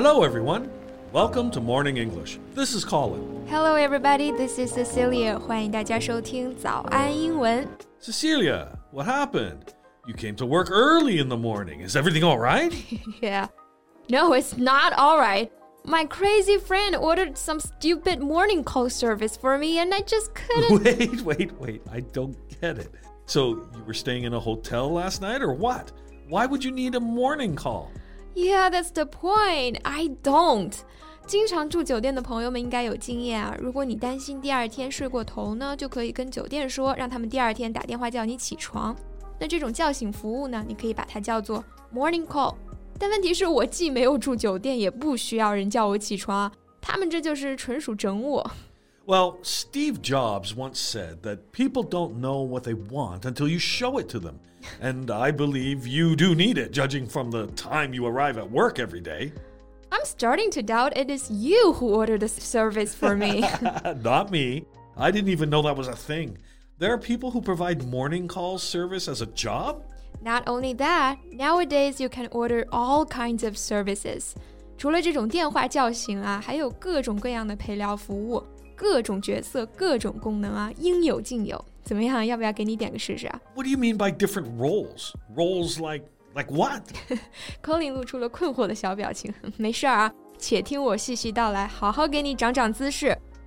Hello, everyone. Welcome to Morning English. This is Colin. Hello, everybody. This is Cecilia. 欢迎大家收听早安英文。 Cecilia, what happened? You came to work early in the morning. Is everything all right? Yeah. No, it's not all right. My crazy friend ordered some stupid morning call service for me, and I just couldn't. wait, wait, wait. I don't get it. So, you were staying in a hotel last night, or what? Why would you need a morning call? Yeah, that's the point. I don't. 经常住酒店的朋友们应该有经验啊。如果你担心第二天睡过头呢，就可以跟酒店说，让他们第二天打电话叫你起床。那这种叫醒服务呢，你可以把它叫做 morning call。但问题是我既没有住酒店，也不需要人叫我起床啊。他们这就是纯属整我。Well, Steve Jobs once said that people don't know what they want until you show it to them. And I believe you do need it, judging from the time you arrive at work every day. I'm starting to doubt it is you who ordered the service for me. Not me. I didn't even know that was a thing. There are people who provide morning call service as a job? Not only that, nowadays you can order all kinds of services. 除了这种电话叫醒啊，还有各种各样的陪聊服务， 各种角色、各种功能啊，应有尽有。怎么样？要不要给你点个试试啊 What do you mean by different roles? Roles like like what?？Colin 露出了困惑的小表情。没事儿啊，且听我细细道来，好好给你长长姿势。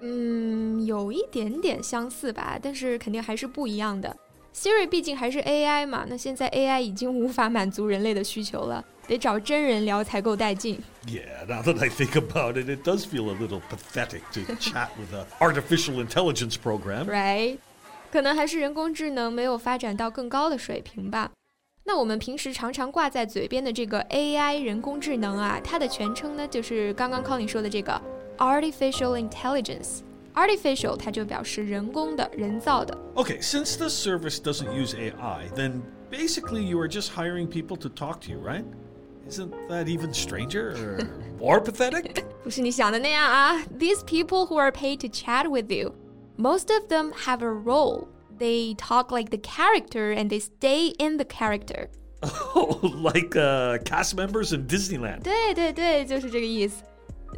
嗯，有一点点相似吧，但是肯定还是不一样的。Siri 毕竟还是 AI 嘛，那现在 AI 已经无法满足人类的需求了，得找真人聊才够带劲。Yeah, now that I think about it, it does feel a little pathetic to chat with an artificial intelligence program. Right？可能还是人工智能没有发展到更高的水平吧。那我们平时常常挂在嘴边的这个 AI 人工智能啊，它的全称呢就是刚刚 Colin 说的这个 Artificial Intelligence。Artificial 它就表示人工的、人造的。 Okay, since the service doesn't use AI, then basically you are just hiring people to talk to you, right? Isn't that even stranger or more pathetic? 不是你想的那样啊。These people who are paid to chat with you, most of them have a role. They talk like the character and they stay in the character. Oh, like uh, cast members in Disneyland. 对对对，就是这个意思。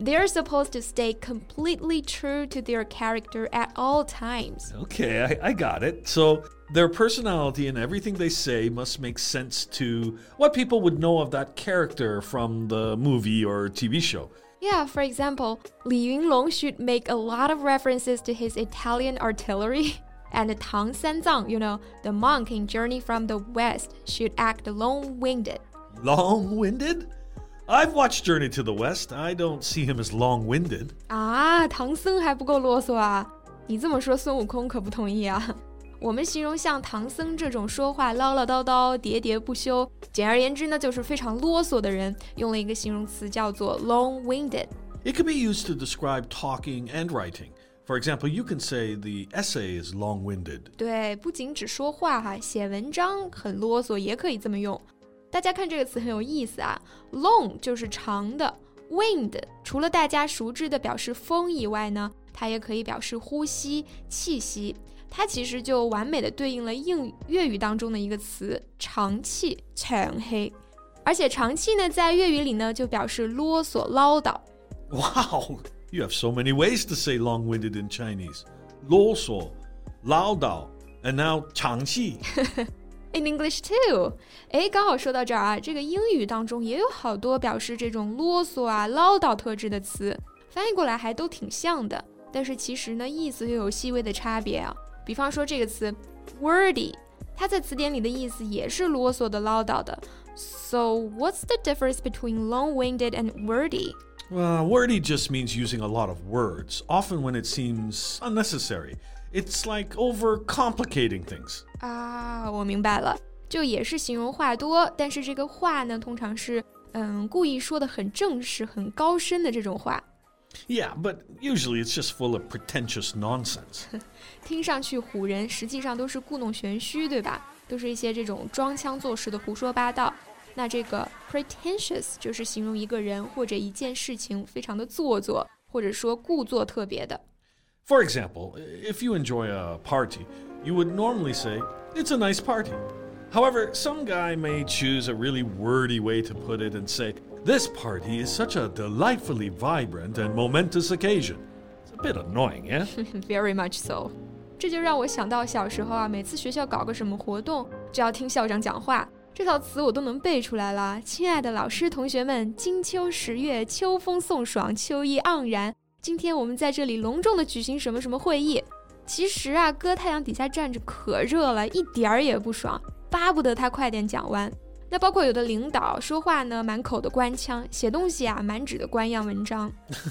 They're supposed to stay completely true to their character at all times. Okay, I, I got it. So their personality and everything they say must make sense to what people would know of that character from the movie or TV show. Yeah, for example, Li Yunlong should make a lot of references to his Italian artillery. And Tang Sanzang, you know, the monk in Journey from the West, should act long-winded. Long winded? I've watched Journey to the West. I don't see him as long winded. 啊，唐僧还不够啰嗦啊！你这么说，孙悟空可不同意啊。我们形容像唐僧这种说话唠唠叨叨、喋喋不休，简而言之呢，就是非常啰嗦的人，用了一个形容词叫做 long-winded。 It can be used to describe talking and writing. For example, you can say the essay is long winded. 对，不仅只说话哈，写文章很啰嗦，也可以这么用。 大家看这个词很有意思啊，long 就是长的，wind 除了大家熟知的表示风以外呢，它也可以表示呼吸、气息。它其实就完美的对应了应粤语当中的一个词“长气”长黑，而且长气呢，在粤语里呢就表示啰嗦、唠叨。 Wow, you have so many ways to say long winded in Chinese. Lo so, lao dao, and now changqi. In English too，哎，刚好说到这儿啊，这个英语当中也有好多表示这种啰嗦啊、唠叨特质的词，翻译过来还都挺像的，但是其实呢，意思又有细微的差别啊。比方说这个词 wordy，它在词典里的意思也是啰嗦的、唠叨的。So what's the difference between long-winded and wordy? Well, wordy just means using a lot of words, often when it seems unnecessary. It's like overcomplicating things. 啊，我明白了，就也是形容话多，但是这个话呢，通常是 嗯，故意说的很正式、很高深的这种话。Yeah, but usually it's just full of pretentious nonsense. 听上去唬人，实际上都是故弄玄虚，对吧？都是一些这种装腔作势的胡说八道。那这个 pretentious 就是形容一个人或者一件事情非常的做作，或者说故作特别的。 For example, if you enjoy a party, you would normally say, It's a nice party. However, some guy may choose a really wordy way to put it and say, This party is such a delightfully vibrant and momentous occasion. It's a bit annoying, yeah? Very much so. 这就让我想到小时候啊，每次学校搞个什么活动，就要听校长讲话。这套词我都能背出来了。亲爱的老师、同学们，金秋十月，秋风送爽，秋意盎然。 今天我们在这里隆重的举行什么什么会议。其实啊，搁太阳底下站着可热了，一点儿也不爽，巴不得他快点讲完。那包括有的领导说话呢，满口的官腔；写东西啊，满纸的官样文章。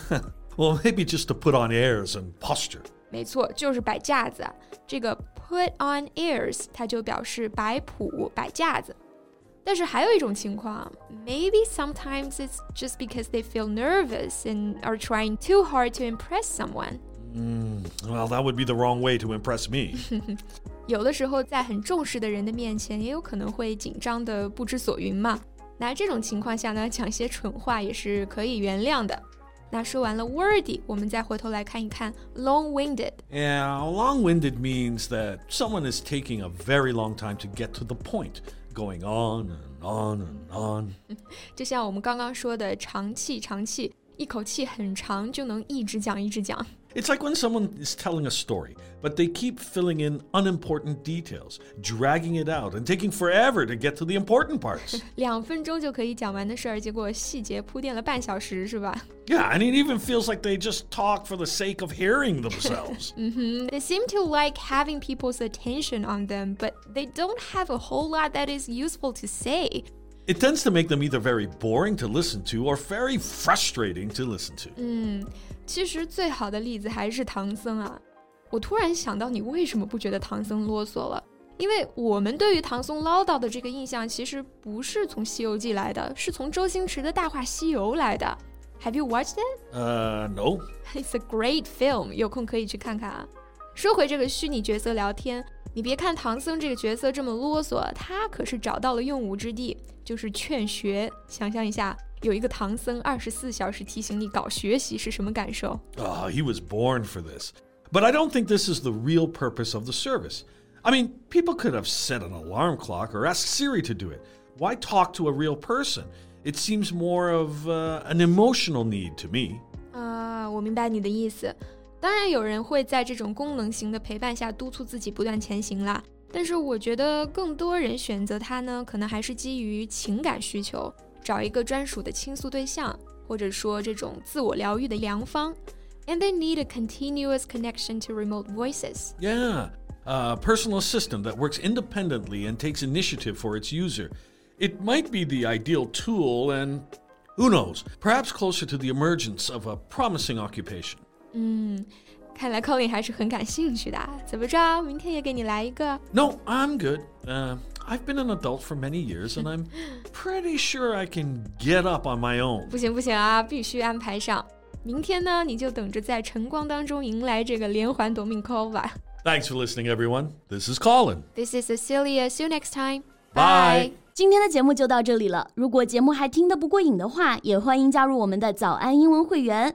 well, maybe just to put on airs and posture. 没错，就是摆架子。这个 put on airs，它就表示摆谱、摆架子。但是还有一种情况，maybe sometimes it's just because they feel nervous and are trying too hard to impress someone. Mm, well, that would be the wrong way to impress me. 有的时候在很重视的人的面前，也有可能会紧张的不知所云嘛。那这种情况下呢，讲些蠢话也是可以原谅的。那说完了 wordy，我们再回头来看一看 long-winded。Yeah, long-winded means that someone is taking a very long time to get to the point Going on and on and on. 就像我们刚刚说的长气长气，一口气很长就能一直讲一直讲。It's like when someone is telling a story, but they keep filling in unimportant details, dragging it out, and taking forever to get to the important parts. 两分钟就可以讲完的事儿，结果细节铺垫了半小时，是吧？Yeah, and it even feels like they just talk for the sake of hearing themselves. mm-hmm. They seem to like having people's attention on them, but they don't have a whole lot that is useful to say. It tends to make them either very boring to listen to or very frustrating to listen to. 嗯。其实最好的例子还是唐僧啊！我突然想到，你为什么不觉得唐僧啰嗦了？因为我们对于唐僧唠叨的这个印象，其实不是从《西游记》来的，是从周星驰的《大话西游》来的。Have you watched it? Uh, no. It's a great film. 有空可以去看看啊。说回这个虚拟角色聊天， 你别看唐僧这个角色这么啰嗦，他可是找到了用武之地，就是劝学。想象一下。有一个唐僧二十四小时提醒你搞学习是什么感受？Ah, he was born for this. But I don't think this is the real purpose of the service. I mean, people could have set an alarm clock or asked Siri to do it. Why talk to a real person? It seems more of uh, an emotional need to me. 啊，我明白你的意思。 当然，有人会在这种功能型的陪伴下督促自己不断前行啦。但是，我觉得更多人选择它呢，可能还是基于情感需求。找一个专属的倾诉对象，或者说这种自我疗愈的良方。And they need a continuous connection to remote voices. Yeah, a personal assistant that works independently and takes initiative for its user. It might be the ideal tool, and who knows, perhaps closer to the emergence of a promising occupation. 嗯，看来 Colin 还是很感兴趣的。怎么着，明天也给你来一个？No, I'm good. Uh, I've been an adult for many years, and I'm pretty sure I can get up on my own. 不行不行啊，必须安排上。明天呢，你就等着在晨光当中迎来这个连环夺命 call 吧。Thanks for listening, everyone. This is Colin. This is Cecilia. See you next time. Bye. 今天的节目就到这里了。如果节目还听得不过瘾的话，也欢迎加入我们的早安英文会员。